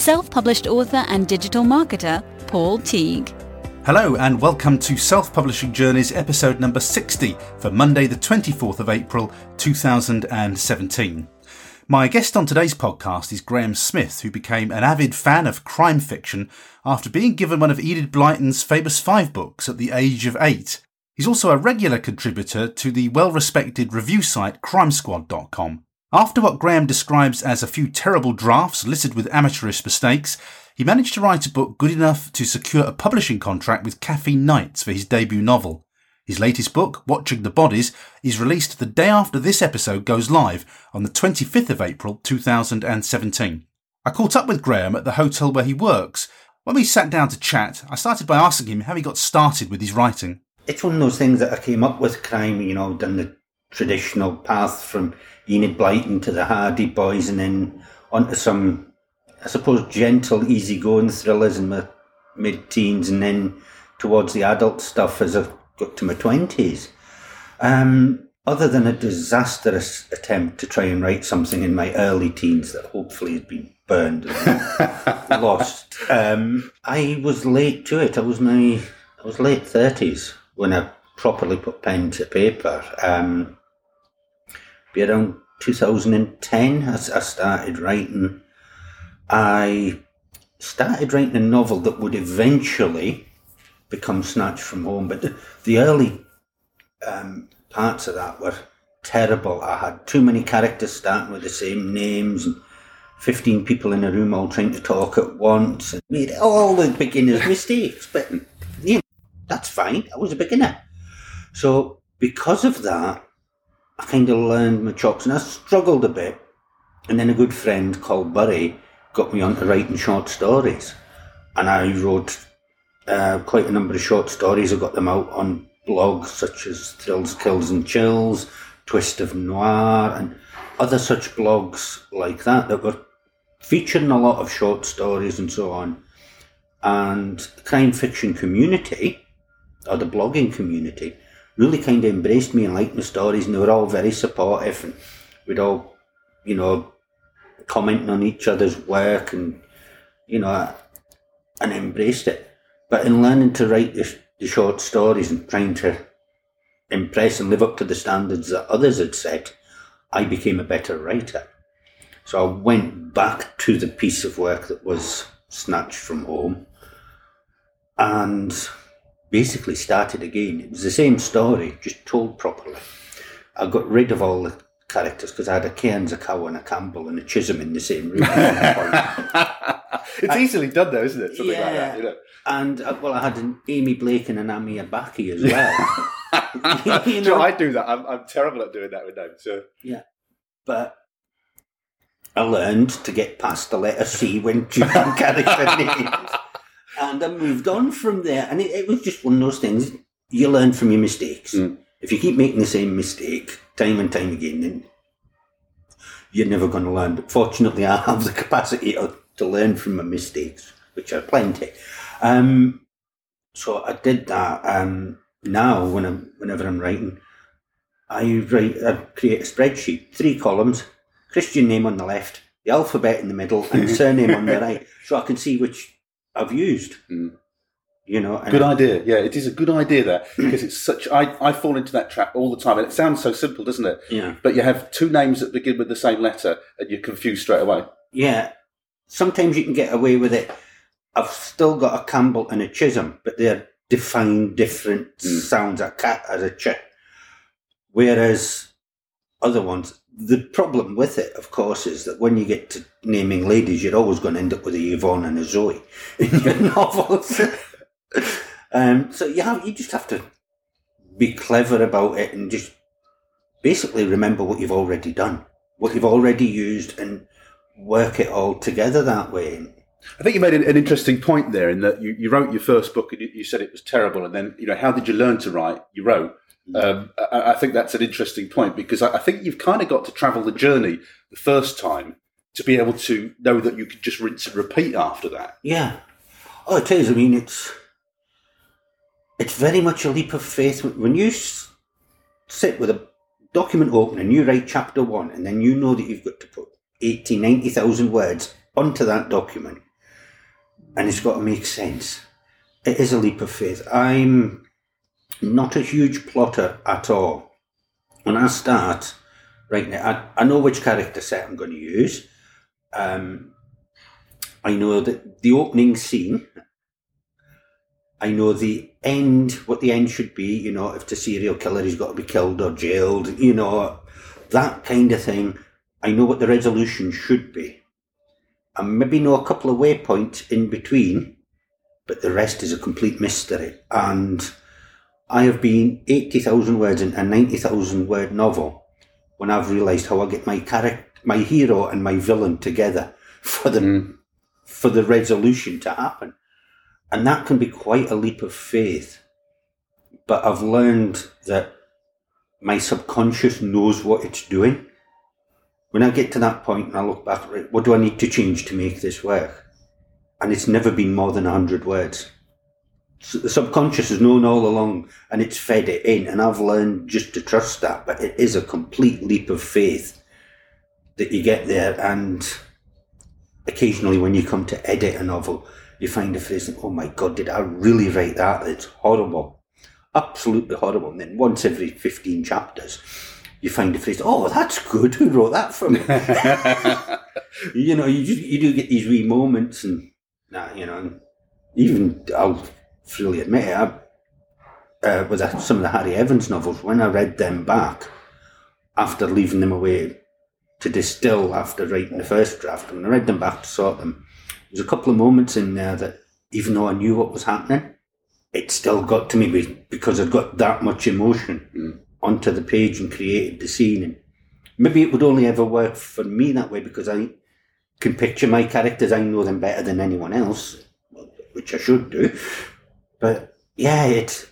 self-published author and digital marketer, Paul Teague. Hello and welcome to Self Publishing Journeys episode number 60 for Monday the 24th of April 2017. My guest on today's podcast is Graham Smith, who became an avid fan of crime fiction after being given one of Enid Blyton's famous five books at the age of eight. He's also a regular contributor to the well-respected review site crimesquad.com. After what Graham describes as a few terrible drafts littered with amateurish mistakes, he managed to write a book good enough to secure a publishing contract with Caffeine Nights for his debut novel. His latest book, Watching the Bodies, is released the day after this episode goes live on the 25th of April 2017. I caught up with Graham at the hotel where he works. When we sat down to chat, I started by asking him how he got started with his writing. It's one of those things that I came up with crime, you know, done the traditional path from Enid Blyton to the Hardy Boys and then onto some I suppose, gentle, easygoing thrillers in my mid teens and then towards the adult stuff as I got to my 20s. Um, other than a disastrous attempt to try and write something in my early teens that hopefully has been burned and lost, um, I was late to it. I was my I was late 30s when I properly put pen to paper. Um, be around 2010, I, I started writing I started writing a novel that would eventually become Snatched from Home, but the, the early um, parts of that were terrible. I had too many characters starting with the same names and 15 people in a room all trying to talk at once and made all the beginner's mistakes. But, you know, that's fine. I was a beginner. So, because of that, I kind of learned my chops and I struggled a bit. And then a good friend called Burry got me onto writing short stories. And I wrote uh, quite a number of short stories. I got them out on blogs such as Thrills, Kills and Chills, Twist of Noir, and other such blogs like that that were featuring a lot of short stories and so on. And the crime fiction community, or the blogging community, really kind of embraced me and liked my stories, and they were all very supportive. And we'd all, you know, commenting on each other's work and, you know, and embraced it. But in learning to write the, the short stories and trying to impress and live up to the standards that others had set, I became a better writer. So I went back to the piece of work that was snatched from home and basically started again. It was the same story, just told properly. I got rid of all the characters because I had a Cairns, a Cow, and a Campbell and a Chisholm in the same room. it's easily done, though, isn't it? Something yeah. like that, you know. And uh, well, I had an Amy Blake and an Amy Abaki as well. you know? I do that. I'm, I'm terrible at doing that with names. So yeah, but I learned to get past the letter C when choosing character names, and I moved on from there. And it, it, was just one of those things. You learn from your mistakes. Mm. If you keep making the same mistake, time and time again, then you're never going to learn. But fortunately, I have the capacity to, to learn from my mistakes, which are plenty. Um, so I did that. Um, now, when I'm, whenever I'm writing, I write, I create a spreadsheet, three columns, Christian name on the left, the alphabet in the middle, and surname on the right, so I can see which I've used. Mm. You know, good idea. Yeah, it is a good idea there because it's such. I, I fall into that trap all the time, and it sounds so simple, doesn't it? Yeah. But you have two names that begin with the same letter, and you're confused straight away. Yeah. Sometimes you can get away with it. I've still got a Campbell and a Chisholm, but they're defined different mm. sounds. A cat as a ch. Whereas other ones, the problem with it, of course, is that when you get to naming ladies, you're always going to end up with a Yvonne and a Zoe in your novels um, so you have you just have to be clever about it and just basically remember what you've already done, what you've already used, and work it all together that way. I think you made an, interesting point there in that you, you wrote your first book and you, you, said it was terrible, and then you know how did you learn to write? You wrote. Um, I, I, think that's an interesting point because I, I think you've kind of got to travel the journey the first time to be able to know that you could just rinse and repeat after that. Yeah. Oh, it is. I mean, it's it's very much a leap of faith when you sit with a document open and you write chapter one, and then you know that you've got to put 80, 90,000 words onto that document, and it's got to make sense. It is a leap of faith. I'm not a huge plotter at all. When I start writing it, I, I know which character set I'm going to use. Um, I know that the opening scene, I know the end, what the end should be, you know, if the serial killer has got to be killed or jailed, you know, that kind of thing. I know what the resolution should be. I maybe know a couple of waypoints in between, but the rest is a complete mystery. And I have been 80,000 words in a 90,000 word novel when I've realised how I get my character, my hero and my villain together for the, mm. for the resolution to happen. And that can be quite a leap of faith. But I've learned that my subconscious knows what it's doing. When I get to that point and I look back, what do I need to change to make this work? And it's never been more than 100 words. So the subconscious has known all along and it's fed it in. And I've learned just to trust that. But it is a complete leap of faith that you get there. And occasionally when you come to edit a novel, you find a phrase, oh my God, did I really write that? It's horrible. Absolutely horrible. And then once every 15 chapters, you find a phrase, oh, that's good. Who wrote that for me? you know, you, just, you do get these wee moments and, nah, you know, even I'll freely admit it, I, uh, with some of the Harry Evans novels, when I read them back after leaving them away to distill after writing the first draft, when I read them back to sort them, there's a couple of moments in there that, even though I knew what was happening, it still got to me because I'd got that much emotion mm. Onto the page and created the scene. And maybe it would only ever work for me that way because I can picture my characters. I know them better than anyone else, which I should do. But yeah, it's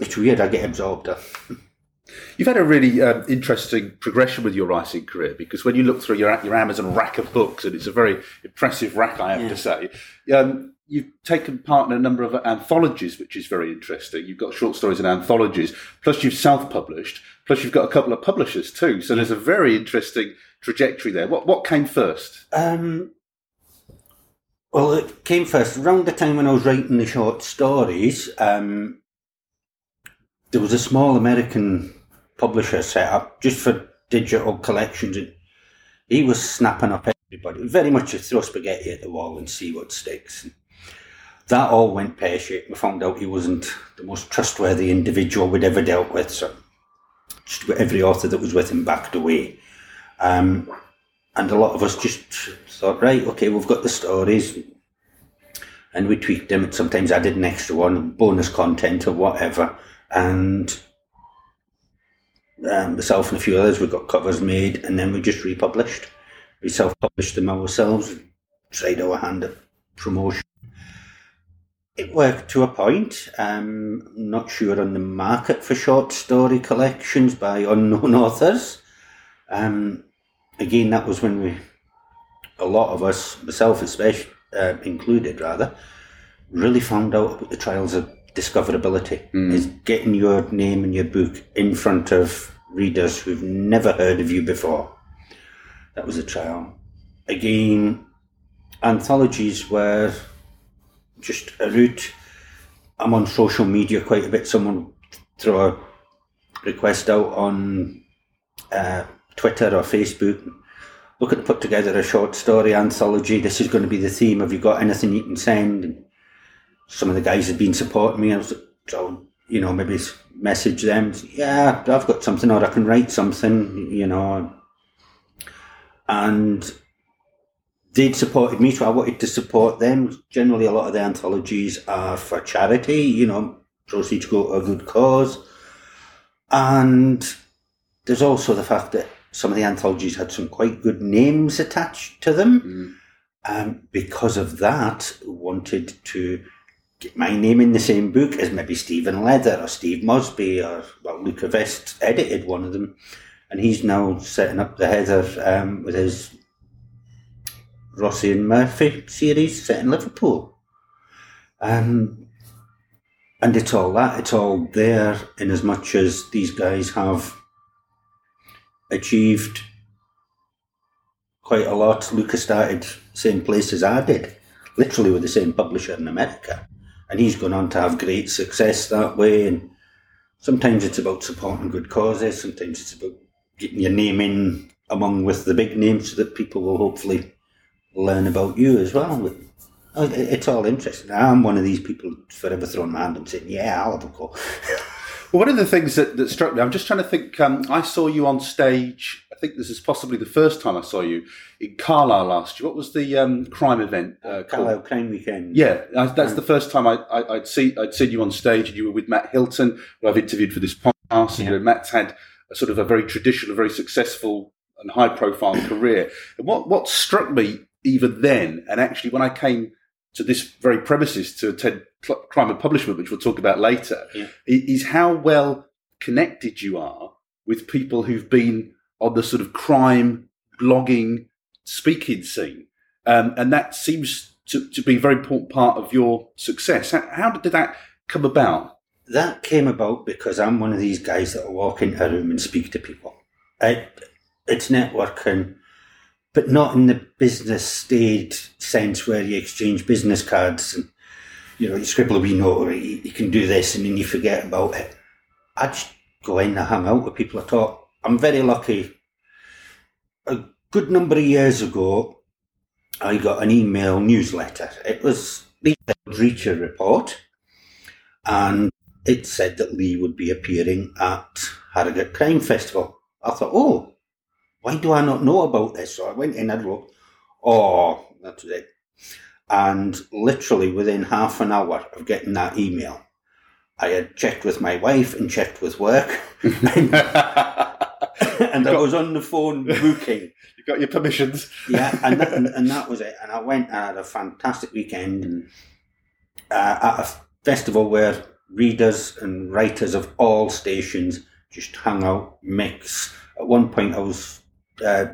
it's weird. I get absorbed. You've had a really uh, interesting progression with your writing career because when you look through your your Amazon rack of books, and it's a very impressive rack, I have yeah. to say. Um, you've taken part in a number of anthologies, which is very interesting. You've got short stories and anthologies, plus you've self-published, plus you've got a couple of publishers too. So there's a very interesting trajectory there. What what came first? Um, well, it came first around the time when I was writing the short stories. Um, there was a small American publisher set up just for digital collections, and he was snapping up everybody. Very much a throw spaghetti at the wall and see what sticks. That all went pear shaped. We found out he wasn't the most trustworthy individual we'd ever dealt with, so just every author that was with him backed away. Um, and a lot of us just thought, right, okay, we've got the stories, and we tweaked them. Sometimes added an extra one, bonus content or whatever and um, myself and a few others, we got covers made, and then we just republished. We self-published them ourselves, tried our hand at promotion. It worked to a point. Um, not sure on the market for short story collections by unknown authors. Um, again, that was when we, a lot of us, myself especially, uh, included rather, really found out about the trials of discoverability mm. is getting your name and your book in front of readers who've never heard of you before. That was a trial. Again, anthologies were just a route. I'm on social media quite a bit. Someone throw a request out on uh, Twitter or Facebook. Looking to put together a short story anthology. This is going to be the theme. Have you got anything you can send? And some of the guys had been supporting me. I was so you know maybe message them. Yeah, I've got something, or I can write something. You know, and they'd supported me, so I wanted to support them. Generally, a lot of the anthologies are for charity. You know, proceeds go to a good cause, and there's also the fact that some of the anthologies had some quite good names attached to them. Mm. um, because of that, wanted to get my name in the same book as maybe Stephen Leather or Steve Mosby or well, Luca Veste edited one of them, and he's now setting up the header um, with his Rossi and Murphy series set in Liverpool. Um, and it's all that, it's all there in as much as these guys have achieved quite a lot. Lucas started same place as I did, literally with the same publisher in America. And he's gone on to have great success that way. And sometimes it's about supporting good causes, sometimes it's about getting your name in among with the big names so that people will hopefully learn about you as well. It's all interesting. I'm one of these people forever throwing my hand and saying, "Yeah, I'll have a go." well, one of the things that, that struck me, I'm just trying to think. Um, I saw you on stage. I think this is possibly the first time I saw you in Carlisle last year. What was the um, crime event? Uh, Carlisle Crime Weekend. Yeah, I, that's the first time I, I, would see I'd seen you on stage, and you were with Matt Hilton, who I've interviewed for this podcast. Yeah. You know, Matt's had a sort of a very traditional, very successful and high profile career. And what what struck me even then, and actually when I came to this very premises to attend crime and publishment, which we'll talk about later, yeah. is how well connected you are with people who've been on the sort of crime blogging speaking scene. Um, and that seems to, to, be a very important part of your success. How, how, did that come about? That came about because I'm one of these guys that will walk into a room and speak to people. It, it's networking but not in the business stage sense where you exchange business cards and you know you scribble a wee note or you, you can do this and then you forget about it. I just go in and hang out with people. I talk. I'm very lucky. A good number of years ago, I got an email newsletter. It was the Reacher report, and it said that Lee would be appearing at Harrogate Crime Festival. I thought, oh, why do I not know about this? So I went in and wrote, oh, that's it. And literally within half an hour of getting that email, I had checked with my wife and checked with work. and, I was on the phone booking. You got your permissions. yeah, and that, and, and, that was it. And I went and had a fantastic weekend and, uh, at a festival where readers and writers of all stations just hung out, mix. At one point, I was uh,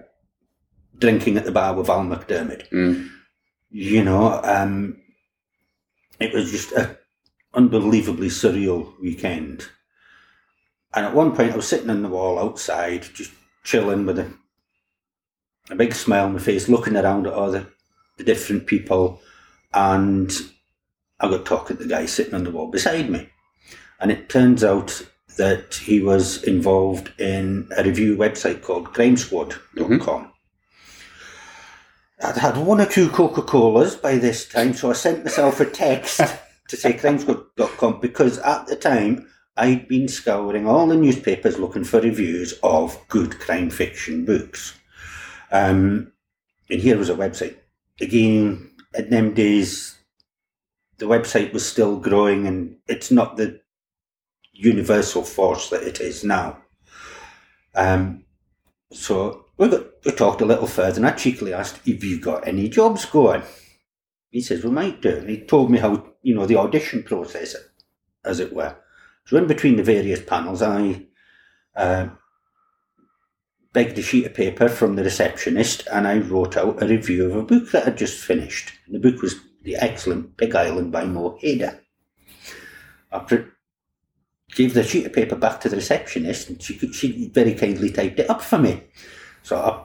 drinking at the bar with Val McDermid. Mm. You know, um, it was just an unbelievably surreal weekend. And at one point, I was sitting on the wall outside, just chilling with a, a big smile on my face, looking around at all the, the different people. And I got talking to the guy sitting on the wall beside me. And it turns out that he was involved in a review website called crimesquad.com. Mm-hmm. I'd had one or two Coca Colas by this time, so I sent myself a text to say crimesquad.com because at the time I'd been scouring all the newspapers looking for reviews of good crime fiction books. Um, and here was a website. Again, in them days, the website was still growing and it's not the universal force that it is now. Um, so we, got, we talked a little further, and I cheekily asked, "Have you got any jobs going?" He says, "We might do." And he told me how you know the audition process, as it were. So in between the various panels, I uh, begged a sheet of paper from the receptionist, and I wrote out a review of a book that I'd just finished. The book was the excellent Pig Island by Mo Hayder. I pre- gave the sheet of paper back to the receptionist, and she she very kindly typed it up for me. So I,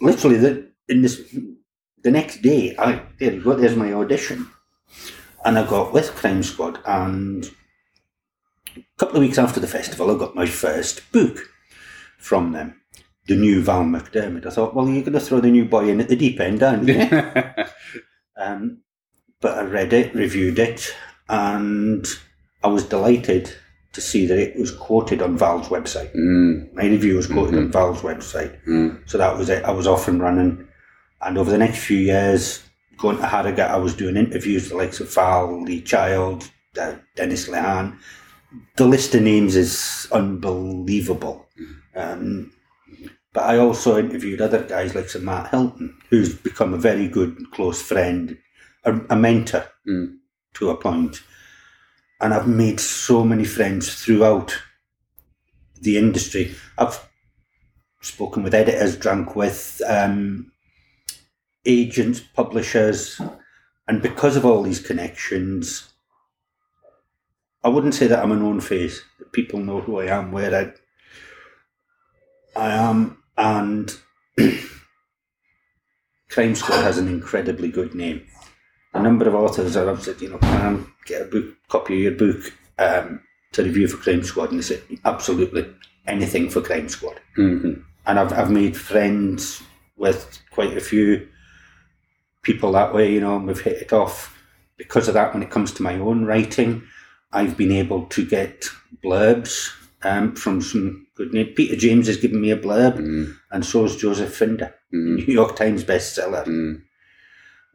literally, the, in this the next day, I there you go. There's my audition, and I got with Crime Squad. And a couple of weeks after the festival, I got my first book from them, the new Val McDermid. I thought, well, you're going to throw the new boy in at the deep end, aren't you? um, but I read it, reviewed it, and I was delighted to see that it was quoted on Val's website. Mm. My review was quoted mm-hmm. on Val's website. Mm. So that was it. I was off and running. And over the next few years, going to Harrogate, I was doing interviews with the likes of Val, Lee Child, uh, Dennis Lehane. The list of names is unbelievable. Mm. Um, But I also interviewed other guys like Sir Matt Hilton, who's become a very good close friend, a, a mentor Mm. to a point. And I've made so many friends throughout the industry. I've spoken with editors, drunk with um, agents, publishers, and because of all these connections, I wouldn't say that I'm a known face. People know who I am, where I, I am, and Crime Squad has an incredibly good name. A number of authors that I've said, you know, can I get a book copy of your book um, to review for Crime Squad, and they said absolutely anything for Crime Squad hmm and I've I've made friends with quite a few people that way, you know, and we've hit it off. Because of that, when it comes to my own writing, I've been able to get blurbs um, from some good name. Peter James has given me a blurb, Mm. and so has Joseph Finder, Mm. New York Times bestseller, Mm.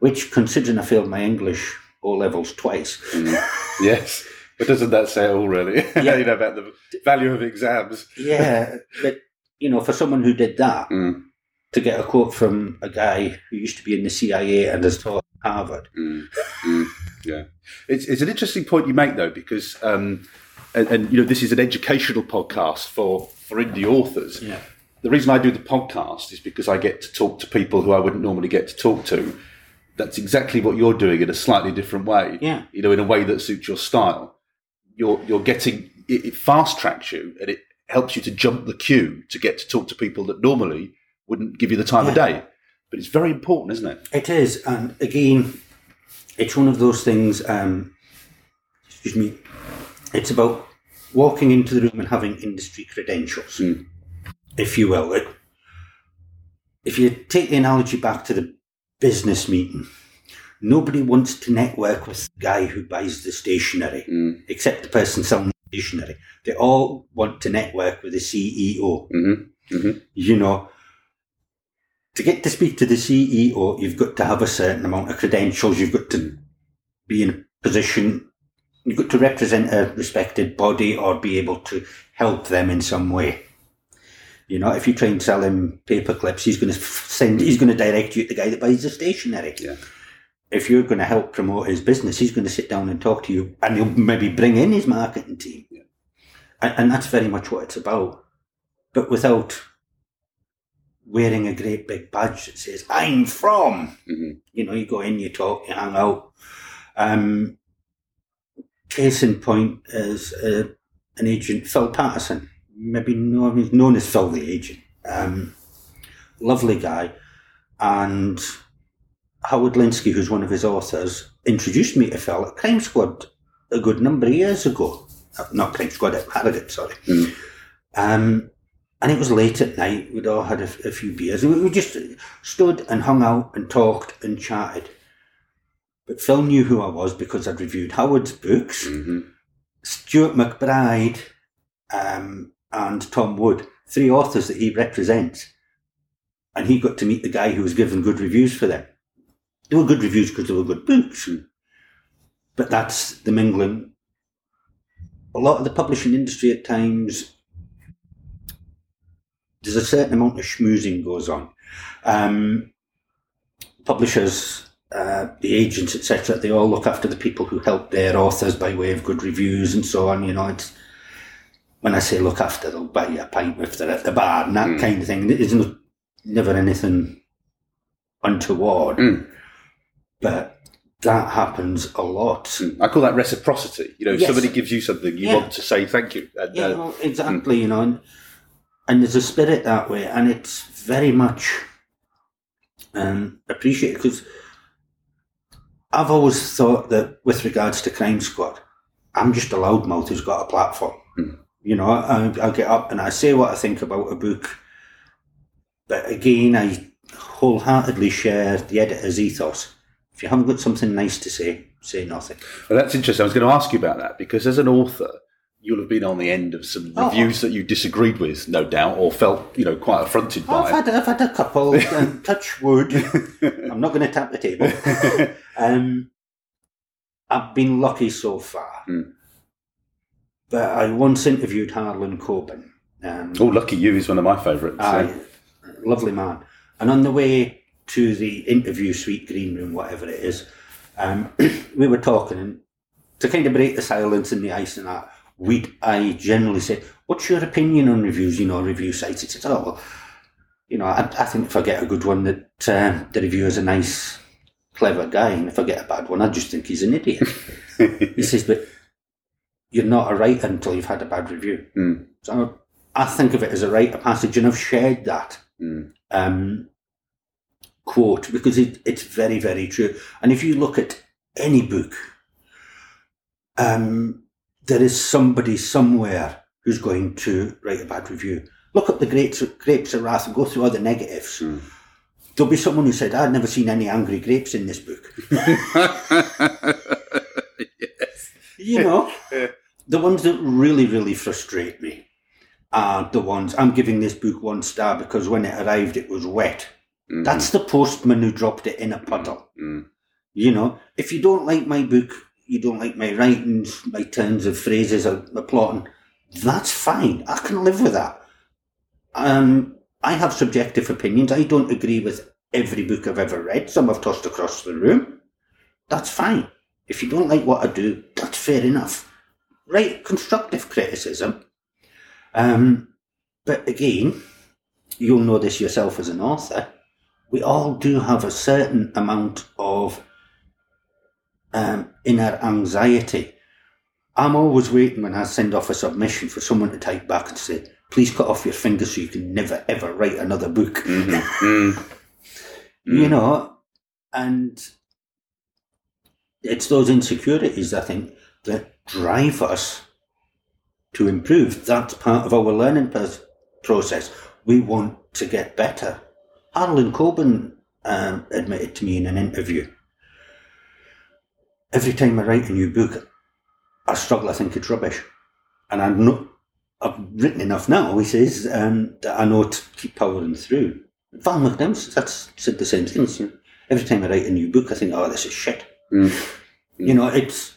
Which, considering I failed my English O levels twice, Mm. yes. But doesn't that say all, really? Yeah. you know, about the value of exams. yeah, but you know, for someone who did that, Mm. to get a quote from a guy who used to be in the CIA and has taught at Harvard, Mm, mm, yeah, it's it's an interesting point you make though because um, and, and you know this is an educational podcast for for indie authors. yeah, The reason I do the podcast is because I get to talk to people who I wouldn't normally get to talk to. That's exactly what you're doing in a slightly different way. yeah. You know, in a way that suits your style. You're you're getting it, it fast tracks you and it helps you to jump the queue to get to talk to people that normally wouldn't give you the time of day. But it's very important, isn't it? It is, and again, it's one of those things. Um, excuse me. It's about walking into the room and having industry credentials, Mm. if you will. It, if you take the analogy back to the business meeting, nobody wants to network with the guy who buys the stationery, Mm. except the person selling the stationery. They all want to network with the CEO hmm you know, to get to speak to the CEO, you've got to have a certain amount of credentials. You've got to be in a position, you've got to represent a respected body or be able to help them in some way. You know, if you try and sell him paper clips, he's going to send, he's going to direct you to the guy that buys the stationery. Yeah. If you're going to help promote his business, he's going to sit down and talk to you and he'll maybe bring in his marketing team. Yeah. And, and that's very much what it's about. But without wearing a great big badge that says, I'm from. Mhm. You know, you go in, you talk, you hang out. Um, case in point is uh, an agent, Phil Patterson. Maybe known, he's known as Phil the agent. Um, lovely guy. And Howard Linskey, who's one of his authors, introduced me to Phil at Crime Squad a good number of years ago. Uh, Not Crime Squad, at Harrogate, sorry. Mm. Um, and it was late at night. We'd all had a, a few beers. We, we just stood and hung out and talked and chatted. But Phil knew who I was because I'd reviewed Howard's books, hmm Stuart MacBride, um, and Tom Wood, three authors that he represents. And he got to meet the guy who was giving good reviews for them. They were good reviews because they were good books. And, But that's the mingling. A lot of the publishing industry at times, there's a certain amount of schmoozing goes on. Um, publishers, uh, the agents, etc., they all look after the people who help their authors by way of good reviews and so on. You know, it's when I say look after, they'll buy you a pint if they're at the bar and that Mm. kind of thing. There's no, never anything untoward, Mm. but that happens a lot. I call that reciprocity. You know, Yes. somebody gives you something, you Yeah. want to say thank you. And, Yeah, uh, well, exactly. You know, and, and there's a spirit that way, and it's very much um, appreciated because I've always thought that with regards to Crime Squad, I'm just a loudmouth who's got a platform. Mm. You know, I, I get up and I say what I think about a book, but again, I wholeheartedly share the editor's ethos. If you haven't got something nice to say, say nothing. Well, that's interesting. I was going to ask you about that because as an author, you'll have been on the end of some Oh. reviews that you disagreed with, no doubt, or felt you know quite affronted I've by. had, I've had a couple, and touch wood. I'm not going to tap the table. Um, I've been lucky so far. Mm. I once interviewed Harlan Coben. Um, oh, lucky you is one of my favourites. Yeah. lovely man. And on the way to the interview suite, green room, whatever it is, um, we were talking, and to kind of break the silence and the ice and that, we I generally say, "What's your opinion on reviews? You know, review sites." Says, "Oh, well, you know, I, I think if I get a good one, that uh, the reviewer's a nice, clever guy, and if I get a bad one, I just think he's an idiot." he says, "But you're not a writer until you've had a bad review." Mm. So I think of it as a rite of passage, and I've shared that Mm. um, quote because it, it's very, very true. And if you look at any book, um, there is somebody somewhere who's going to write a bad review. Look up the grapes, grapes of wrath and go through all the negatives. Mm. There'll be someone who said, "I've never seen any angry grapes in this book." Yes, you know, the ones that really, really frustrate me are the ones I'm giving this book one star because when it arrived, it was wet. Mhm. That's the postman who dropped it in a puddle. Mm. You know, if you don't like my book, you don't like my writings, my turns of phrases, or my plotting, that's fine. I can live with that. Um, I have subjective opinions. I don't agree with every book I've ever read. Some I've tossed across the room. That's fine. If you don't like what I do, that's fair enough. Right, constructive criticism. Um, but again, you'll know this yourself as an author. We all do have a certain amount of um, inner anxiety. I'm always waiting when I send off a submission for someone to type back and say, please cut off your fingers so you can never ever write another book. Mhm. Mm. You know, and it's those insecurities, I think, that drive us to improve. That's part of our learning process. We want to get better. Harlan Coben um, admitted to me in an interview every time I write a new book, I struggle. I think it's rubbish, and I'm not. I've written enough now. He says um, that I know to keep powering through. Val McNems, that's said the same thing. Every time I write a new book, I think, "Oh, this is shit." Mm. You know, it's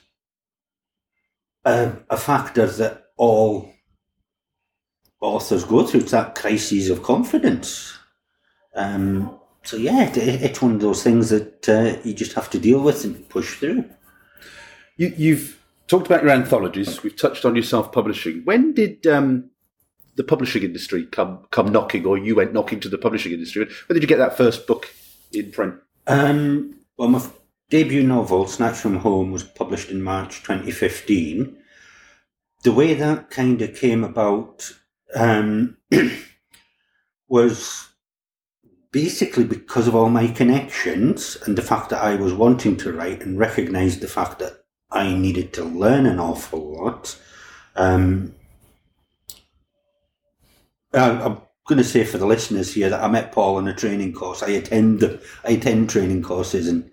a, a factor that all authors go through. It's that crisis of confidence. Um, so yeah, it, it's one of those things that uh, you just have to deal with and push through. You, you've talked about your anthologies. We've touched on your self-publishing. When did um, the publishing industry come come knocking, or you went knocking to the publishing industry? When did you get that first book in print? Um, well, my f- debut novel, Snatched from Home, was published in March 2015. The way that kind of came about um, was basically because of all my connections and the fact that I was wanting to write and recognised the fact that I needed to learn an awful lot. Um, I, I'm going to say for the listeners here that I met Paul on a training course. I attend I attend training courses, and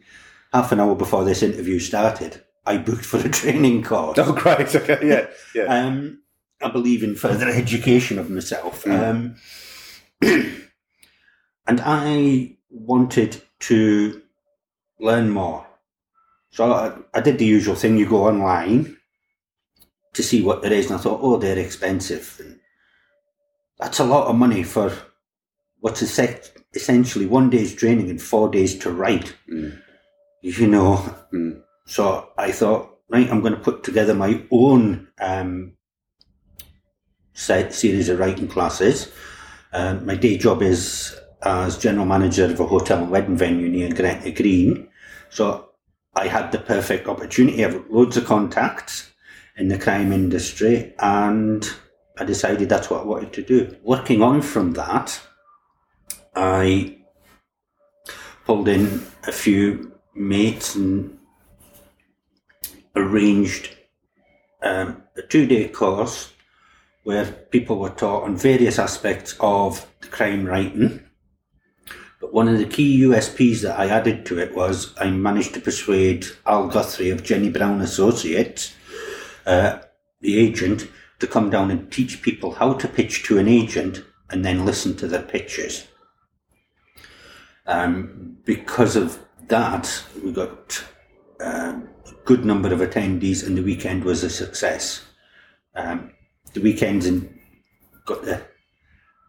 half an hour before this interview started, I booked for a training course. Oh, great. Okay, yeah, yeah. Um, I believe in further education of myself. Um, and I wanted to learn more. So I, I did the usual thing you go online to see what there is, and I thought, oh, they're expensive. And that's a lot of money for what's essen- essentially one day's training and four days to write. Mm. You know, Mm. so I thought, right, I'm going to put together my own um, set, series of writing classes. Um, my day job is as general manager of a hotel and wedding venue near Gretna Green. So I had the perfect opportunity. I have loads of contacts in the crime industry and I decided that's what I wanted to do. Working on from that, I pulled in a few mates and arranged um, a two day course where people were taught on various aspects of the crime writing. But one of the key USPs that I added to it was I managed to persuade Al Guthrie of Jenny Brown Associates, uh, the agent, to come down and teach people how to pitch to an agent and then listen to their pitches. Um, because of that, we got um, a good number of attendees, and the weekend was a success. Um, the weekends in, got the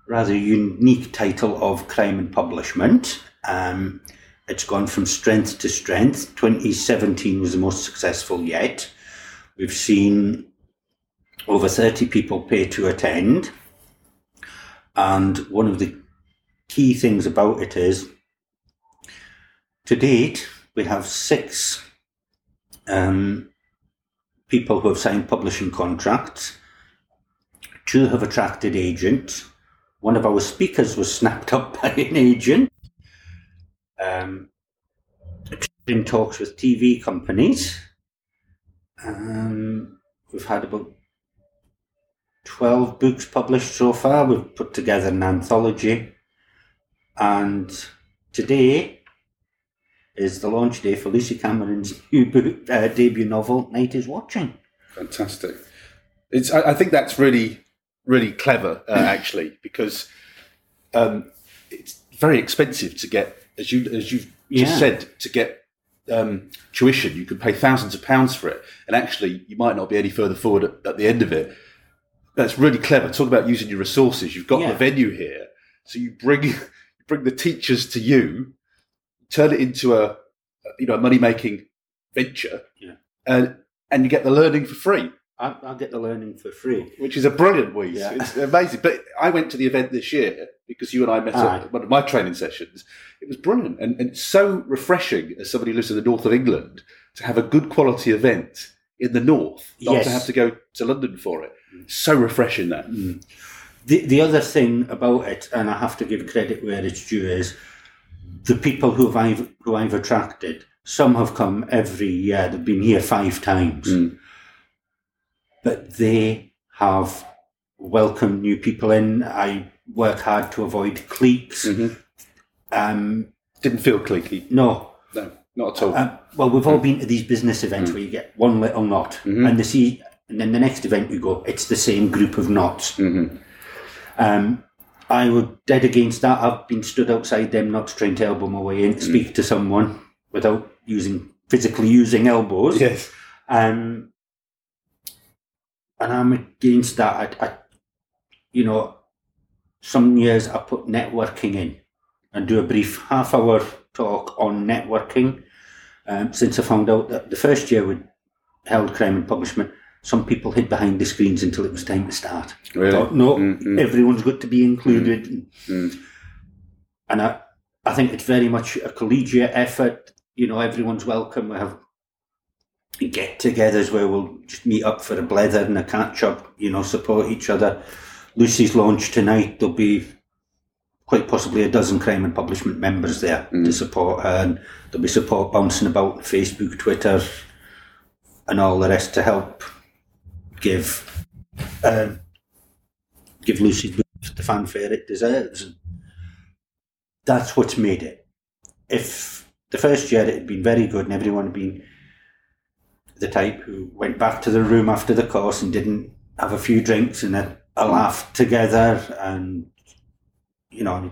rather unique title of Crime and Publishment. Um, it's gone from strength to strength. 2017 was the most successful yet. We've seen over 30 people pay to attend. And one of the key things about it is to date, we have six um, people who have signed publishing contracts. Two have attracted agents. One of our speakers was snapped up by an agent. Um, in talks with TV companies. Um, we've had about 12 books published so far. We've put together an anthology. And today is the launch day for Lucy Cameron's new book, uh, debut novel, Night is Watching. Fantastic. It's. I, I think that's really, really clever, uh, actually, because um, it's very expensive to get, as you as you've just Yeah. said, to get um, tuition. You could pay thousands of pounds for it, and actually, you might not be any further forward at, at the end of it. That's really clever. Talk about using your resources. You've got Yeah. the venue here, so you bring you bring the teachers to you, turn it into a you know a money making venture, Yeah. and and you get the learning for free I, I'll get the learning for free. which is a brilliant way. Yeah. It's amazing. But I went to the event this year because you and I met Aye. at one of my training sessions. It was brilliant and, and it's so refreshing as somebody who lives in the north of England to have a good quality event in the north, not Yes. to have to go to London for it. Mm. So refreshing that. Mm. The, the other thing about it, and I have to give credit where it's due, is the people who I've who I've attracted. Some have come every year. They've been here five times, Mm. but they have welcomed new people in. I work hard to avoid cliques. Mhm. Um, Didn't feel cliquey. no, No, not at all. Um, well, we've all been to these business events where you get one little knot, Mhm. and they see, and then the next event you go, it's the same group of knots. Mhm. Um, I would dead against that. I've been stood outside them knots trying to elbow my way in to speak to someone without using physically using elbows. Yes. Um, and I'm against that. I, I, you know, some years I put networking in and do a brief half hour talk on networking. Um, since I found out that the first year we held crime and publishment, some people hid behind the screens until it was time to start. Really? Thought, no, Mm, everyone's got to be included. Mm. And I, I think it's very much a collegiate effort. You know, everyone's welcome. We have get-togethers where we'll just meet up for a blether and a catch-up. You know, support each other. Lucy's launch tonight. There'll be quite possibly a dozen crime and publishment members there to support her, and there'll be support bouncing about Facebook, Twitter, and all the rest to help give um, give Lucy's the fanfare it deserves. That's what's made it. If the first year it had been very good and everyone had been the type who went back to the room after the course and didn't have a few drinks and a, a laugh together and you know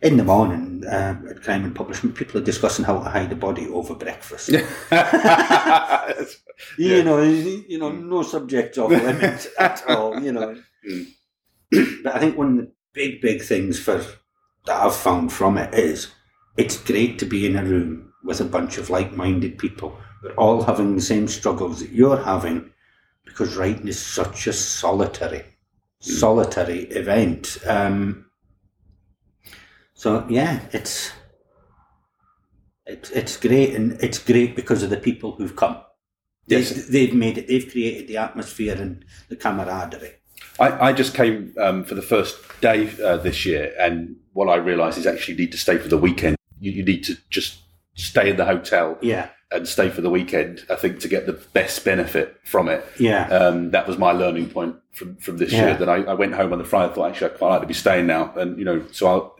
in the morning uh, at crime and publishment people are discussing how to hide a body over breakfast you know, you know, no subject off limits at all. You know, mm. but I think one of the big, big things for that I've found from it is it's great to be in a room with a bunch of like-minded people. We're all having the same struggles that you're having because writing is such a solitary, mm. solitary event. Um, so yeah, it's it's it's great, and it's great because of the people who've come. Yes. They've, they've made it. They've created the atmosphere and the camaraderie. I, I just came um, for the first day uh, this year, and what I realised is actually you need to stay for the weekend. You, you need to just stay in the hotel Yeah, and stay for the weekend. I think to get the best benefit from it. yeah, Um, that was my learning point from, from this Yeah. year. That I, I went home on the Friday. I thought actually I quite like to be staying now, and you know, so I'll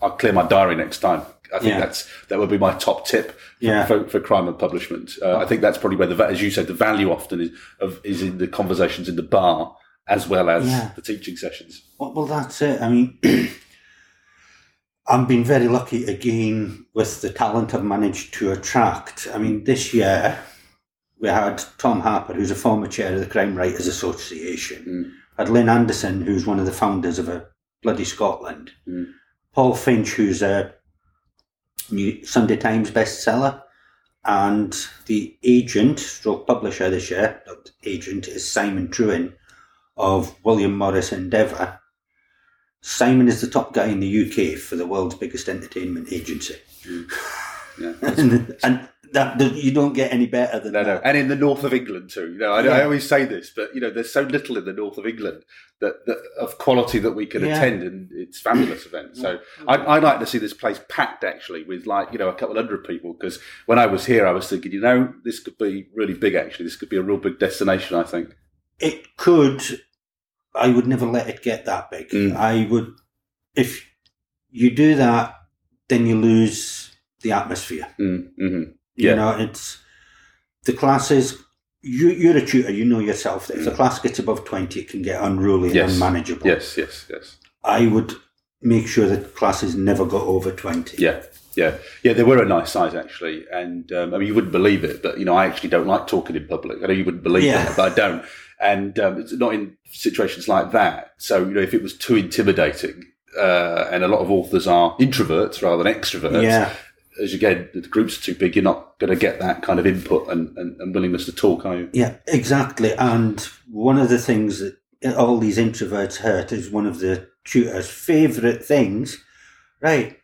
I'll clear my diary next time. I think Yeah. that's that would be my top tip for, Yeah. for, for crime and publishment. Uh, I think that's probably where the as you said the value often is of is in the conversations in the bar as well as Yeah. the teaching sessions. Well, well, that's it. I mean, I've been very lucky again with the talent I've managed to attract. I mean, this year we had Tom Harper, who's a former chair of the Crime Writers Association, Mm. had Lin Anderson, who's one of the founders of a bloody Scotland. Mm. Paul Finch, who's a New Sunday Times bestseller, and the agent, stroke publisher this year, not agent, is Simon Trewin of William Morris Endeavor. Simon is the top guy in the UK for the world's biggest entertainment agency. Mm. Yeah. and, and that, that- you don't get any better than No, no, that. and in the north of England too. You know, I, Yeah. I always say this, but you know, there's so little in the north of England that, that of quality that we can Yeah. attend, and it's fabulous events. So I, I like to see this place packed actually with like you know a couple hundred people because when I was here, I was thinking, you know, this could be really big. Actually, this could be a real big destination. I think. it could i would never let it get that big Mm. i would if you do that then you lose the atmosphere Mm, hmm you Yeah. know it's the classes you, you're a tutor you know yourself that if the Mm. class gets above 20 it can get unruly Yes. and unmanageable Yes, yes, yes. i would make sure that classes never go over 20 Yeah, yeah, yeah. They were a nice size actually, and um, I mean, you wouldn't believe it, but you know, I actually don't like talking in public. I know you wouldn't believe Yeah. it, but I don't, and um, it's not in situations like that. So you know, if it was too intimidating, uh, and a lot of authors are introverts rather than extroverts, yeah as again, the groups are too big, you're not going to get that kind of input and, and, and willingness to talk, are you? Yeah, exactly. And one of the things that all these introverts hurt is one of the tutor's favourite things. Right,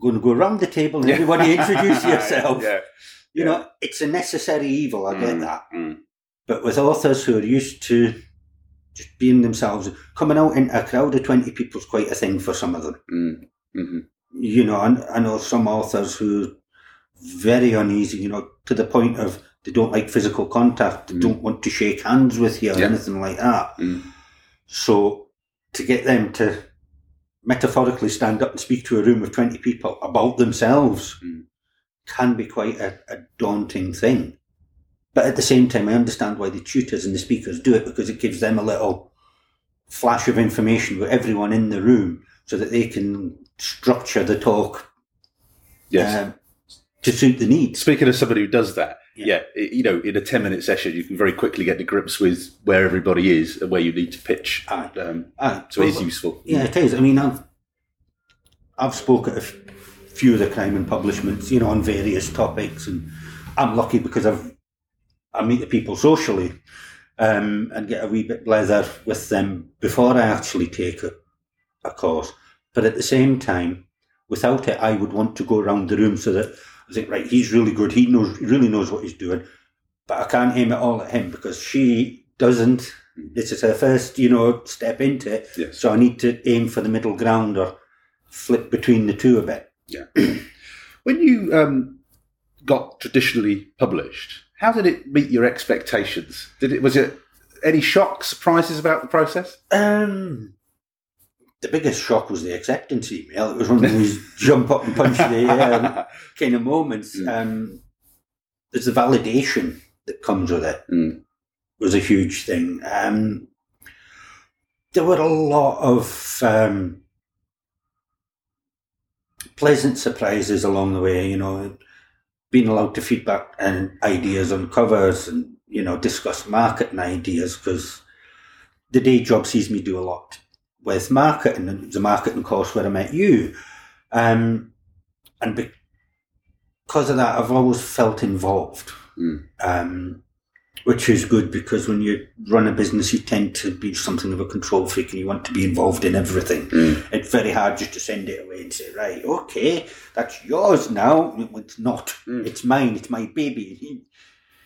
going to go around the table and everybody introduce yourself. yeah. You know, it's a necessary evil. I get Mm, that. mm. But with authors who are used to just being themselves, coming out into a crowd of twenty people is quite a thing for some of them. Mm, mhm. You know, and I know some authors who very uneasy. You know, to the point of they don't like physical contact. They Mm. don't want to shake hands with you or Yeah. anything like that. Mm. So to get them to metaphorically stand up and speak to a room of 20 people about themselves Mm. can be quite a, a daunting thing. But at the same time, I understand why the tutors and the speakers do it because it gives them a little flash of information with everyone in the room so that they can structure the talk Yes. um, to suit the needs. Speaking of somebody who does that, Yeah. yeah, it- you know, in a ten minute session, you can very quickly get to grips with where everybody is and where you need to pitch. Aye. Um, Ah, so it is useful. Yeah, it is. I mean, I've I've spoken at a few of the crime and publishments, you know, on various topics, and I'm lucky because I've I meet the people socially um, and get a wee bit leather with them before I actually take a, a course. But at the same time, without it, I would want to go around the room so that I think, right, he's really good. He knows, really knows what he's doing. But I can't aim it all at him because she doesn't. This is her first, you know, step into it. Yes. So I need to aim for the middle ground or flip between the two a bit. Yeah. when you um, got traditionally published, how did it meet your expectations? Did it was it any shocks, surprises about the process? Um, the biggest shock was the acceptance email. It was one of these jump up and punch the air kind of moments. Mm. Um, there's the validation that comes with it. Mm. was a huge thing. Um, there were a lot of um, pleasant surprises along the way. You know, being allowed to feedback and ideas on covers, and you know, discuss marketing ideas because the day job sees me do a lot with marketing, and it marketing course where I met you, um, and because of that, I've always felt involved. Mm. Um, which is good because when you run a business, you tend to be something of a control freak and you want to be involved in everything. Mm. It's very hard just to send it away and say, right, okay, that's yours now. It's not. Mm. It's mine. It's my baby.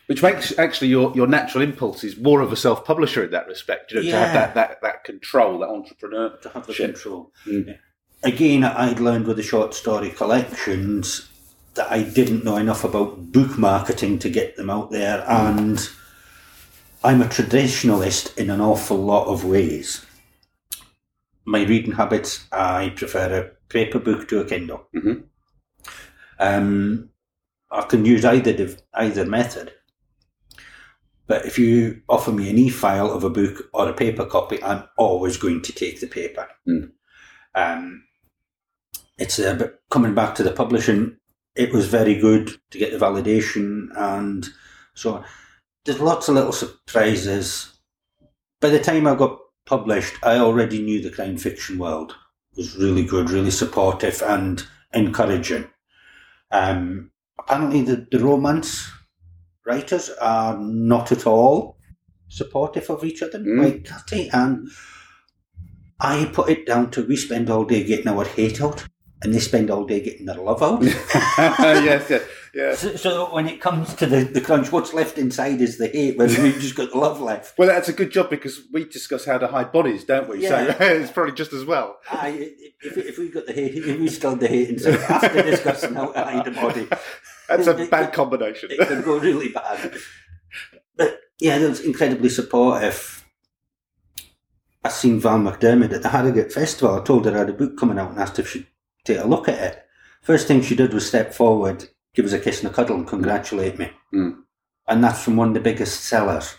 Which makes actually your, your natural impulse is more of a self publisher in that respect. You know, to have that, that, that control, that entrepreneur. To have the control. Mm. Again, I'd learned with the short story collections that I didn't know enough about book marketing to get them out there. And I'm a traditionalist in an awful lot of ways. My reading habits, I prefer a paper book to a Kindle. Mhm. Um, I can use either either method. But if you offer me an e-file of a book or a paper copy, I'm always going to take the paper. Mm. Um, it's a bit coming back to the publishing. It was very good to get the validation, and so on. there's lots of little surprises. By the time I got published, I already knew the crime fiction world was really good, really supportive and encouraging. Um, apparently, the, the romance writers are not at all supportive of each other, Mm. like Catty. And I put it down to we spend all day getting our hate out, and they spend all day getting their love out. yes, yes, yes. so, so when it comes to the, the crunch, what's left inside is the hate, whereas we've just got the love left. Well, that's a good job because we discuss how to hide bodies, don't we? Yeah. So it's probably just as well. Aye, if, if we got the hate, if we still the hate inside after discussing how to hide a body, That's a bad combination. it could go really bad. But yeah, that was incredibly supportive. I seen Val McDermid at the Harrogate Festival. I told her I had a book coming out and asked if she'd take a look at it. First thing she did was step forward, give us a kiss and a cuddle, and congratulate me. Mm. And that's from one of the biggest sellers.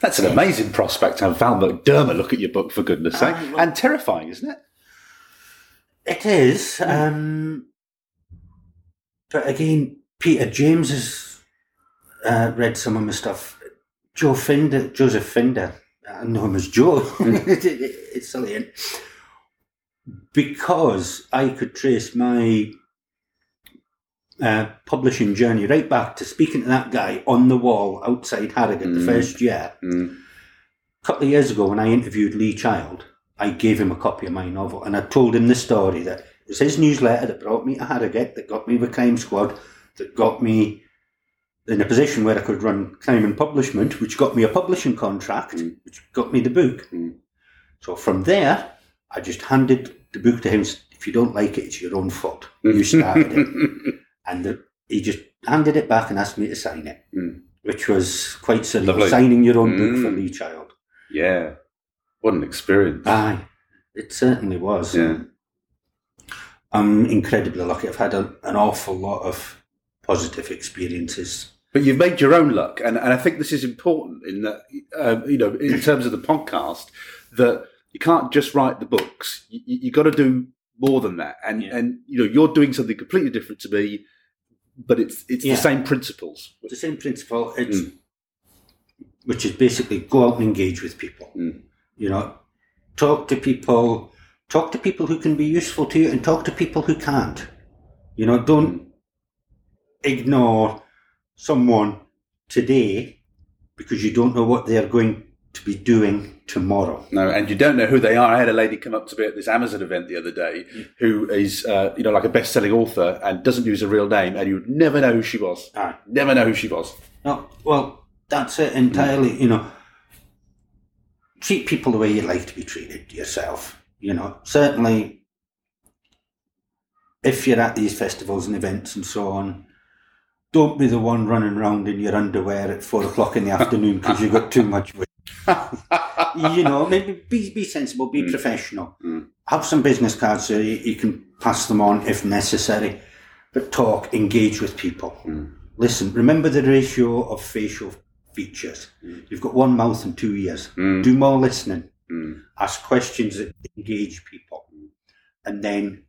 That's an amazing prospect to have Val McDermid look at your book, for goodness sake. Aye, well- and terrifying, isn't it? It is. Um, but again, Peter James has uh, read some of my stuff. Joe Finder, Joseph Finder, I know him as Joe. It- it's silly. Because I could trace my uh, publishing journey right back to speaking to that guy on the wall outside Harrogate the Mm. first year. Mm. A couple of years ago, when I interviewed Lee Child, I gave him a copy of my novel and I told him the story that it was his newsletter that brought me to Harrogate, that got me with Crime Squad, that got me in a position where I could run crime and publishment, which got me a publishing contract, Mm. which got me the book. Mm. So from there, I just handed the book to him. If you don't like it, it's your own fault. You started it. And the, he just handed it back and asked me to sign it, Mm. which was quite surreal. Lovely. Signing your own book for Mm. Lee Child. yeah. What an experience. Aye, it certainly was. Yeah. I'm incredibly lucky. I've had a, an awful lot of positive experiences. But you've made your own luck, and, and I think this is important in that, uh, you know, in terms of the podcast, that you can't just write the books. You, you, got to do more than that, and Yeah. and you know, you're doing something completely different to me, but it's it's Yeah. the same principles. The same principle, it's, Mm. which is basically go out and engage with people. Mm. You know, talk to people, talk to people who can be useful to you, and talk to people who can't. You know, don't ignore someone today because you don't know what they're going to be doing tomorrow. No, and you don't know who they are. I had a lady come up to me at this Amazon event the other day, who is, uh, you know, like a best-selling author and doesn't use a real name, and you'd never know who she was. Aye. Never know who she was. No, well, that's it entirely. You know, treat people the way you'd like to be treated yourself. You know, certainly, if you're at these festivals and events and so on, don't be the one running around in your underwear at four o'clock in the afternoon because you've got too much weight. you know, maybe be be sensible, be professional. Mm. Have some business cards so you, you can pass them on if necessary. But talk, engage with people. Listen, remember the ratio of facial features. You've got one mouth and two ears. Mm. Do more listening. Mm. Ask questions that engage people. And then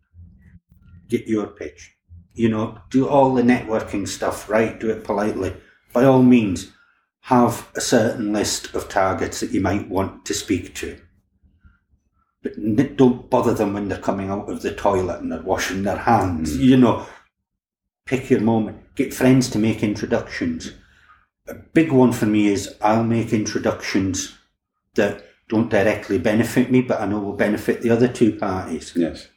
get your pitch. You know, do all the networking stuff right, do it politely. By all means, have a certain list of targets that you might want to speak to. But don't bother them when they're coming out of the toilet and they're washing their hands. You know, pick your moment. Get friends to make introductions. A big one for me is I'll make introductions that don't directly benefit me, but I know will benefit the other two parties. Yes.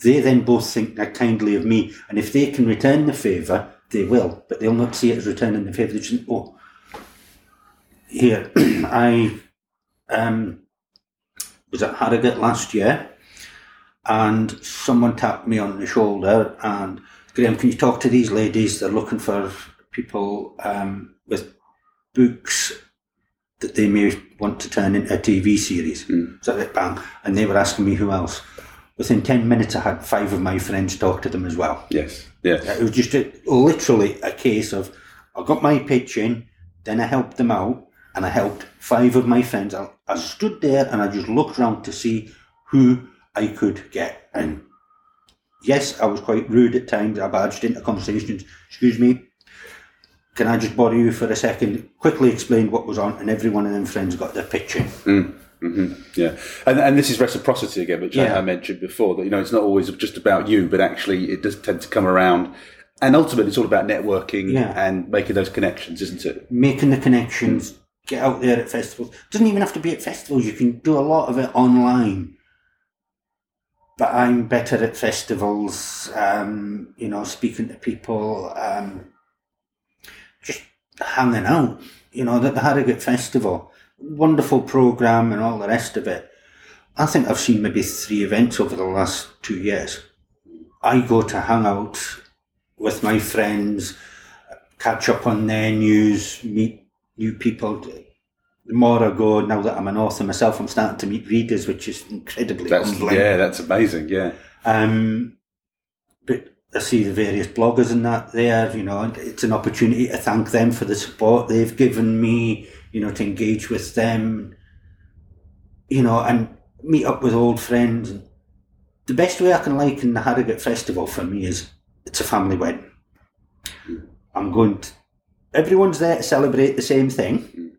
They then both think kindly of me, and if they can return the favour, they will, but they'll not see it as returning the favour. They just think, oh, here, I um, was at Harrogate last year, and someone tapped me on the shoulder and, Graham, can you talk to these ladies? They're looking for people um, with books that they may want to turn into a TV series. Hmm. So that bang, and they were asking me who else. Within ten minutes, I had five of my friends talk to them as well. Yes. Yes. It was just a, literally a case of I got my pitch in, then I helped them out, and I helped five of my friends. I, I stood there and I just looked around to see who I could get. And yes, I was quite rude at times. I barged into conversations. Excuse me, can I just bother you for a second? Quickly explained what was on, and every one of them friends got their pitch in. Mm-hmm. Yeah, and and this is reciprocity again, which Yeah. I, I mentioned before. That you know, it's not always just about you, but actually, it does tend to come around. And ultimately, it's all about networking Yeah. and making those connections, isn't it? making the connections, get out there at festivals. Doesn't even have to be at festivals. You can do a lot of it online. But I'm better at festivals. Um, you know, speaking to people, um, hanging out. You know, at the Harrogate Festival, wonderful program and all the rest of it. I think I've seen maybe three events over the last two years. I go to hang out with my friends, catch up on their news, meet new people. The more I go, now that I'm an author myself, I'm starting to meet readers, which is incredibly That's humbling. yeah, that's amazing. Yeah, Um, I see the various bloggers and that there, you know, and it's an opportunity to thank them for the support they've given me, you know, to engage with them, you know, and meet up with old friends. The best way I can liken the Harrogate Festival for me is it's a family wedding. I'm going to, everyone's there to celebrate the same thing. Mm.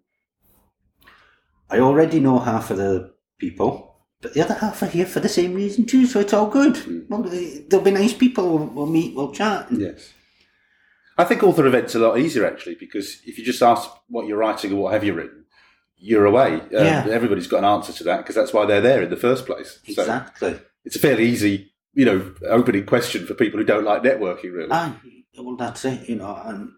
I already know half of the people, but the other half are here for the same reason too, so it's all good. Well, they- they'll be nice people, we'll, we'll meet, we'll chat. yes. I think author events are a lot easier actually because if you just ask what you're writing or what have you written, you're away. Um, Yeah. Everybody's got an answer to that because that's why they're there in the first place. So Exactly. it's a fairly easy, you know, opening question for people who don't like networking. Really. Aye, well, that's it, you know, and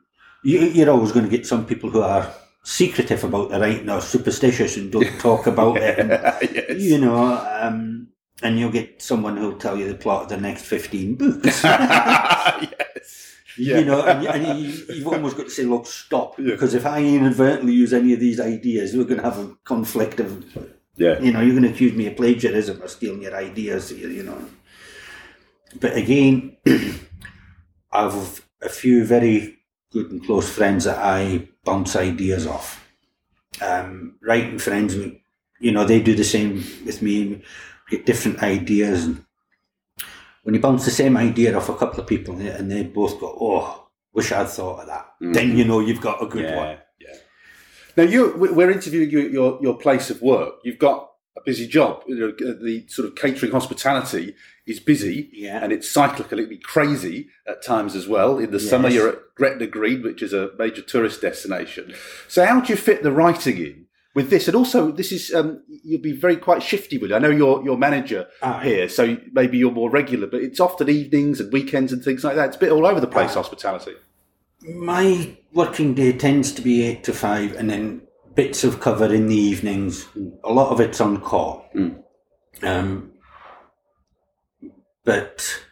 you, you're always going to get some people who are secretive about their writing or superstitious and don't talk about it. And, yes. you know, um, and you'll get someone who'll tell you the plot of the next 15 books. yes. Yeah. You know, and, and you, you've almost got to say, look, stop. Yeah. Because if I inadvertently use any of these ideas, we're going to have a conflict of, Yeah. you know, you're going to accuse me of plagiarism or stealing your ideas, you you know. But again, I've a few very good and close friends that I bounce ideas off. Um, writing friends, we- you know, they do the same with me. We get different ideas. And when you bounce the same idea off a couple of people and they both go, oh, wish I'd thought of that, then you know you've got a good yeah. one. Yeah. Now you, we- we're interviewing you at your, your place of work. You've got a busy job. You know, uh, the sort of catering hospitality is busy, Yeah. and it's cyclical. It'd be crazy at times as well. In the Yes. summer, you're at Gretna Green, which is a major tourist destination. So how do you fit the writing in? With this, and also this is um, you'll be very quite shifty with it. I know you're your manager Aye. here, so maybe you're more regular, but it's often evenings and weekends and things like that. It's a bit all over the place, Aye. hospitality. My working day tends to be eight to five, and then bits of cover in the evenings. A lot of it's on call. Mm. Um, but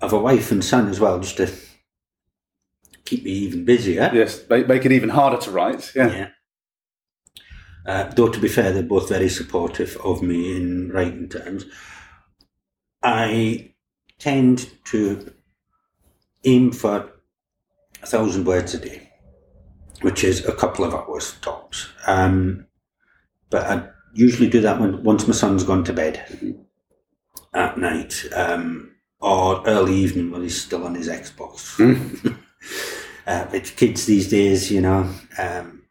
I've a wife and son as well, just to keep me even busier. Yes, make, make it even harder to write. Yeah. Yeah. Uh, though to be fair, they're both very supportive of me in writing terms. I tend to aim for a thousand words a day, which is a couple of hours tops. Um, but I usually do that when once my son's gone to bed at night, um, or early evening when he's still on his Xbox. uh, it's kids these days, you know. Um,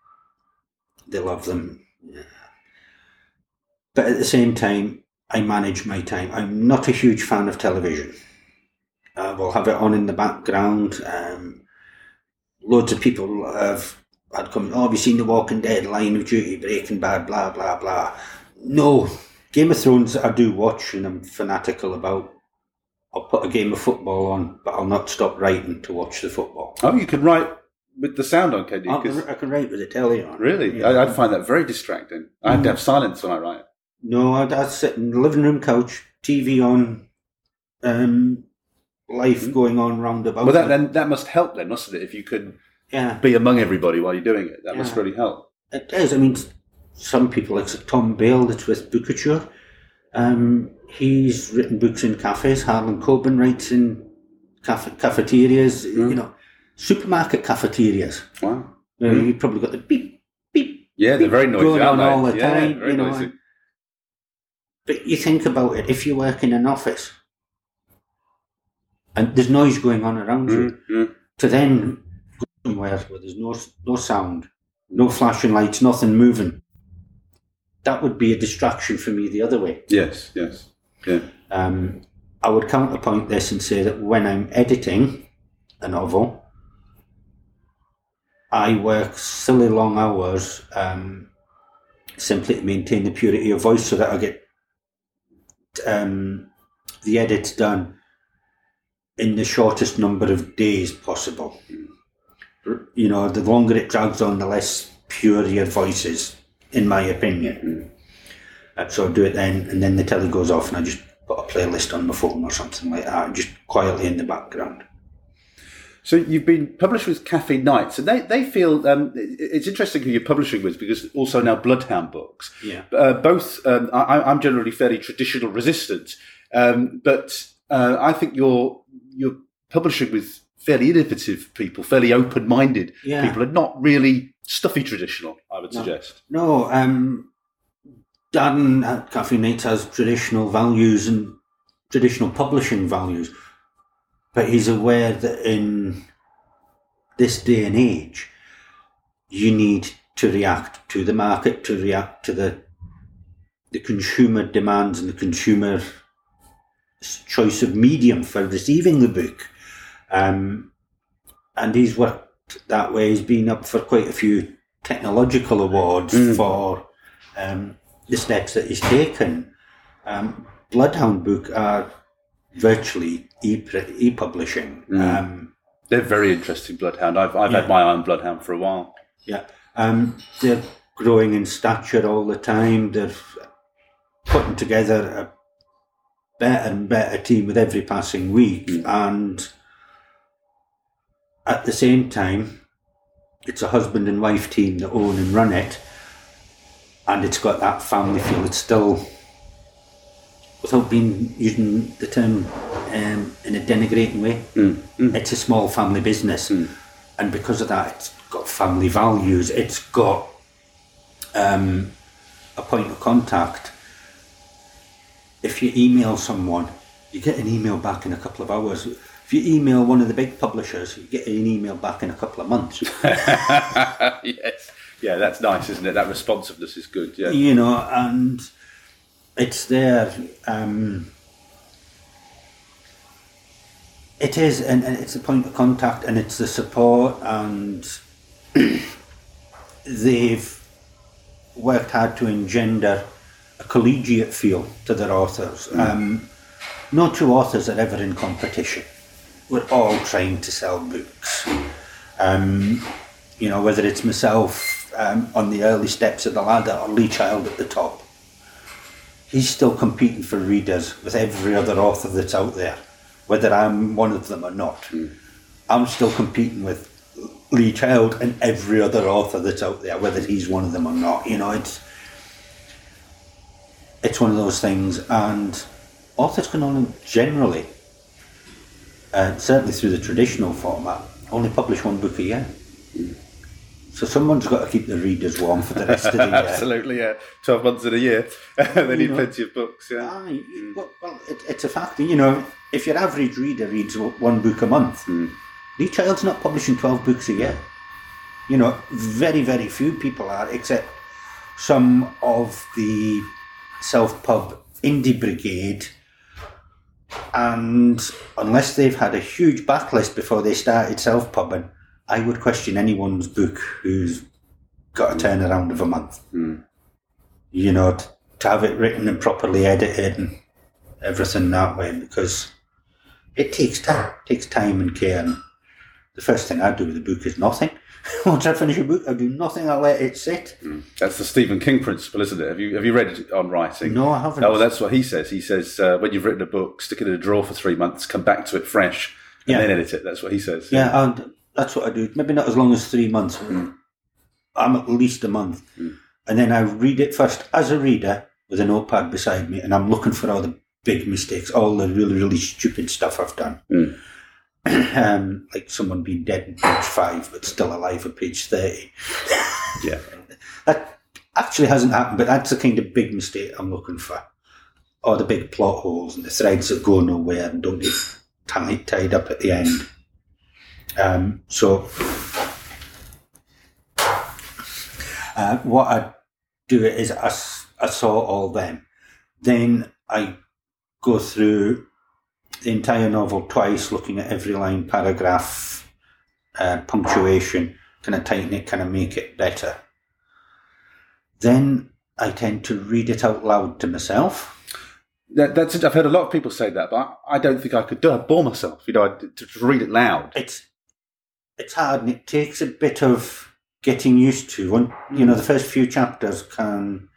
they love them. But at the same time, I manage my time. I'm not a huge fan of television. I will have it on in the background. Um, loads of people have had come, oh, have you seen The Walking Dead, Line of Duty, Breaking Bad, blah, blah, blah. No. Game of Thrones I do watch and I'm fanatical about. I'll put a game of football on, but I'll not stop writing to watch the football. Oh, you can write with the sound on, can you? I can write with the telly on. really, Yeah. I, I'd find that very distracting. I have to have silence when I write. No, I'd, I'd sit in the living room couch, TV on, um, life mm-hmm. going on round about. Well, that then that must help then, mustn't it? If you could yeah, be among everybody while you're doing it, that must really help. it does. I mean, some people like Tom Bale, that's with Bookouture. Um, he's written books in cafes. Harlan Coben writes in cafe- cafeterias. You mm. know, supermarket cafeterias. Wow. Mm. You know, You've probably got the beep beep Yeah, they're very noisy. going on all the Yeah, time. You know, and- But you think about it, if you work in an office and there's noise going on around you, Mm, mm. to then go somewhere where there's no no sound, no flashing lights, nothing moving, that would be a distraction for me the other way. Yes, yes, yeah. Um, I would counterpoint this and say that when I'm editing a novel, I work silly long hours um, simply to maintain the purity of voice so that I get um, the edits done in the shortest number of days possible. You know, the longer it drags on, the less pure your voice is, in my opinion. Uh, so I do it then, and then the telly goes off, and I just put a playlist on my phone or something like that, just quietly in the background. So you've been published with Caffeine Nights, and they, they feel um, it's interesting who you're publishing with because also now Bloodhound Books. Yeah. Uh, both, um, I, I'm generally fairly traditional resistant, um, but uh, I think you're you're publishing with fairly innovative people, fairly open minded Yeah. people, and not really stuffy traditional. I would No. suggest. No, um, Dan at Caffeine Nights has traditional values and traditional publishing values, but he's aware that in this day and age, you need to react to the market, to react to the the consumer demands and the consumer choice of medium for receiving the book. Um, and he's worked that way. He's been up for quite a few technological awards for um, the steps that he's taken. Um, Bloodhound Book are virtually e e-publishing. Um, They're very interesting Bloodhound. I've, I've Yeah. had my eye on Bloodhound for a while. yeah, um, they're growing in stature all the time. They're putting together a better and better team with every passing week, and at the same time, it's a husband and wife team that own and run it, and it's got that family feel. It's still, without being using the term um, in a denigrating way, it's a small family business, and because of that, it's got family values. It's got um, a point of contact. If you email someone, you get an email back in a couple of hours. If you email one of the big publishers, you get an email back in a couple of months. yes. Yeah, that's nice, isn't it? That responsiveness is good. Yeah. you know, and it's there. Um, it is, and, and it's a point of contact, and it's the support, and they've worked hard to engender a collegiate feel to their authors. Um, no two authors are ever in competition. We're all trying to sell books. Um, you know, whether it's myself um, on the early steps of the ladder or Lee Child at the top, he's still competing for readers with every other author that's out there, whether I'm one of them or not. I'm still competing with Lee Child and every other author that's out there, whether he's one of them or not. You know, it's it's one of those things, and authors can only generally, uh, certainly through the traditional format, only publish one book a year. So someone's got to keep the readers warm for the rest of the year. Absolutely, yeah. Twelve months in a year, they need know. plenty of books. Yeah. Aye, well, well it, it's a fact. You know, if your average reader reads one book a month, Lee Child's not publishing 12 books a year. You know, very, very few people are, except some of the self pub indie brigade. And unless they've had a huge backlist before they started self pubbing, I would question anyone's book who's got a hmm. turnaround of a month. Hmm. You know, t- to have it written and properly edited and everything that way because it takes time, takes time and care. And the first thing I do with a book is nothing. Once I finish a book, I do nothing. I let it sit. Mm. That's the Stephen King principle, isn't it? Have you have you read it on writing? No, I haven't. Oh, well, that's what he says. He says uh, when you've written a book, stick it in a drawer for three months, come back to it fresh, and Yeah. then edit it. That's what he says. Yeah, and that's what I do. Maybe not as long as three months. Mm. I'm at least a month. Mm. And then I read it first as a reader with a notepad beside me, and I'm looking for all the big mistakes, all the really, really stupid stuff I've done. um, like someone being dead in page five but still alive at page 30. yeah. That actually hasn't happened, but that's the kind of big mistake I'm looking for. Or the big plot holes and the threads that go nowhere and don't get tied, tied up at the end. Um, so, uh, what I do is I, I saw all them. Then I go through the entire novel twice, looking at every line, paragraph, uh, punctuation, kind of tighten it, kind of make it better. Then I tend to read it out loud to myself. That, that's I've heard a lot of people say that, but I don't think I could do. it. I'd bore myself, you know, I'd, to, to read it loud. It's it's hard and it takes a bit of getting used to. One, you know, the first few chapters can,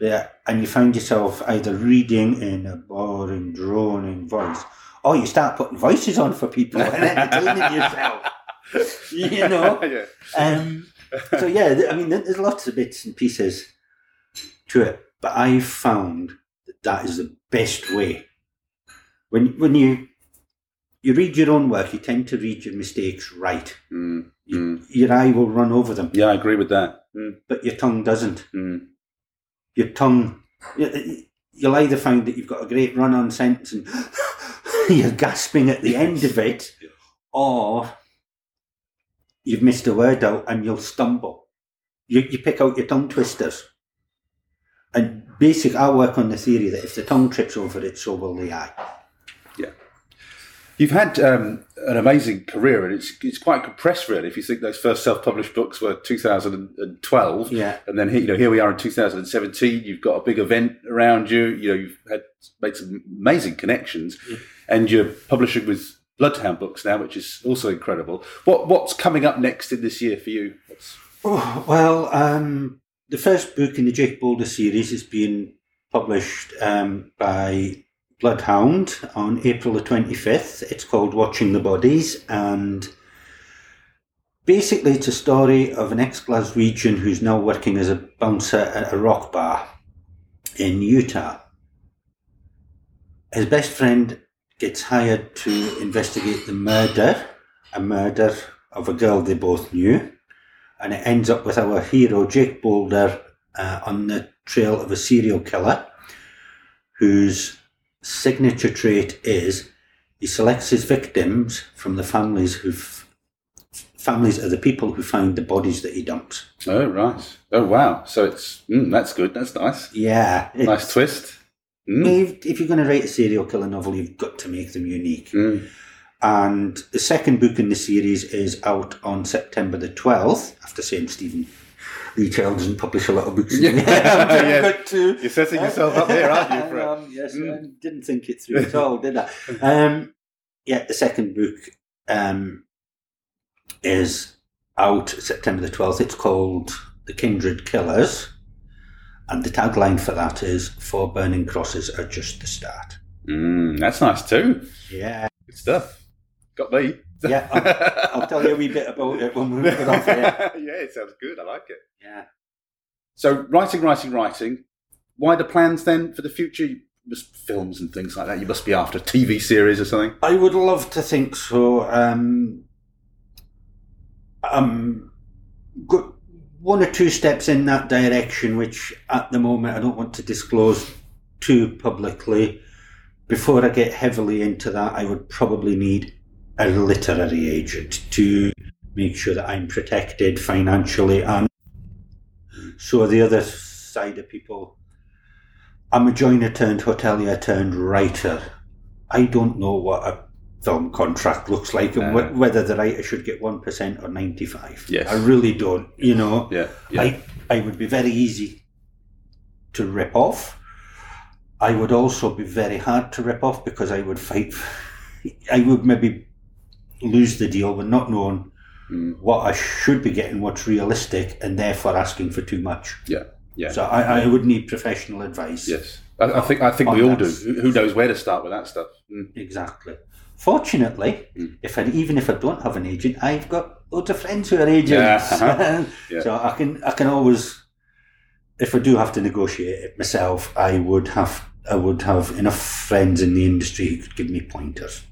and you find yourself either reading in a boring, droning voice, or you start putting voices on for people and entertaining yourself. You know. yeah. Um, so yeah, I mean, there's lots of bits and pieces to it, but I've found that that is the best way. When when you you read your own work, you tend to read your mistakes right. Mm, You- mm. Your eye will run over them, Yeah, I agree with that. Mm, but your tongue doesn't. Your tongue, you- you'll either find that you've got a great run-on sentence and you're gasping at the end of it, or you've missed a word out and you'll stumble. You, you pick out your tongue twisters. And basic, I work on the theory that if the tongue trips over it, so will the eye. You've had um, an amazing career, and it's it's quite compressed, really. If you think those first self-published books were 2012, Yeah. and then here, you know here we are in 2017. You've got a big event around you. You know you've had made some amazing connections, and you're publishing with Bloodhound Books now, which is also incredible. What what's coming up next in this year for you? What's, Oh, well, um, the first book in the Jake Boulder series is being published um, by Bloodhound on April the 25th. It's called Watching the Bodies, and basically, it's a story of an ex Glaswegian who's now working as a bouncer at a rock bar in Utah. His best friend gets hired to investigate the murder, a murder of a girl they both knew and it ends up with our hero Jake Boulder uh, on the trail of a serial killer whose signature trait is he selects his victims from the families who families of the people who find the bodies that he dumps. oh right, oh wow. So it's mm, that's good. That's nice. Yeah, Nice twist. Mm. If, if you're going to write a serial killer novel, you've got to make them unique. Mm. And the second book in the series is out on September the 12th, after saying Stephen Lee Child doesn't publish a lot of books. Yeah. Yes. good too. You're setting yourself up here, aren't you? It? Um, yes, Mm. I didn't think it through at all, did I? Um, yeah, the second book um, is out September the 12th. It's called The Kindred Killers. And the tagline for that is Four burning crosses are just the start. Mm, that's nice too. Yeah. Good stuff. Got me. Yeah, I'll, I'll tell you a wee bit about it when we get off here. yeah, it sounds good. I like it. Yeah. So, writing, writing, writing. Why the plans then for the future? Must films and things like that. You must be after TV series or something. I would love to think so. Um, um, go, one or two steps in that direction, which at the moment I don't want to disclose too publicly. Before I get heavily into that, I would probably need a literary agent to make sure that I'm protected financially and so the other side of people. I'm a joiner turned hotelier turned writer. I don't know what a film contract looks like and wh- whether the writer should get 1% or 95 Yes. I really don't. You know, Yeah, yeah. I, I would be very easy to rip off. I would also be very hard to rip off because I would fight. I would maybe lose the deal with not knowing Mm. what I should be getting, what's realistic, and therefore asking for too much. yeah, yeah. So I, I would need professional advice. yes, I, I think I think we all do. Who knows where to start with that stuff? Mm. Exactly. Fortunately, Mm. if I, even if I don't have an agent, I've got loads of friends who are agents. Yeah, uh-huh. Yeah. So I can I can always, if I do have to negotiate it myself, I would have I would have enough friends in the industry who could give me pointers.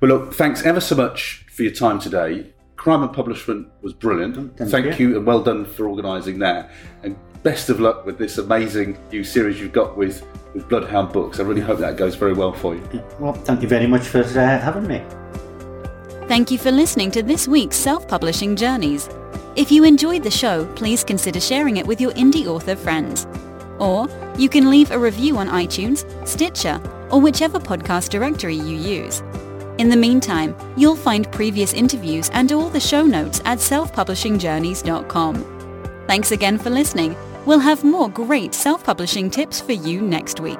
Well, look, thanks ever so much for your time today. Crime and Publishment was brilliant. Thank you. and well done for organising that. And best of luck with this amazing new series you've got with, with Bloodhound Books. I really hope that goes very well for you. Well, thank you very much for uh, having me. Thank you for listening to this week's Self-Publishing Journeys. If you enjoyed the show, please consider sharing it with your indie author friends. Or you can leave a review on iTunes, Stitcher, or whichever podcast directory you use. In the meantime, you'll find previous interviews and all the show notes at selfpublishingjourneys.com. Thanks again for listening. We'll have more great self-publishing tips for you next week.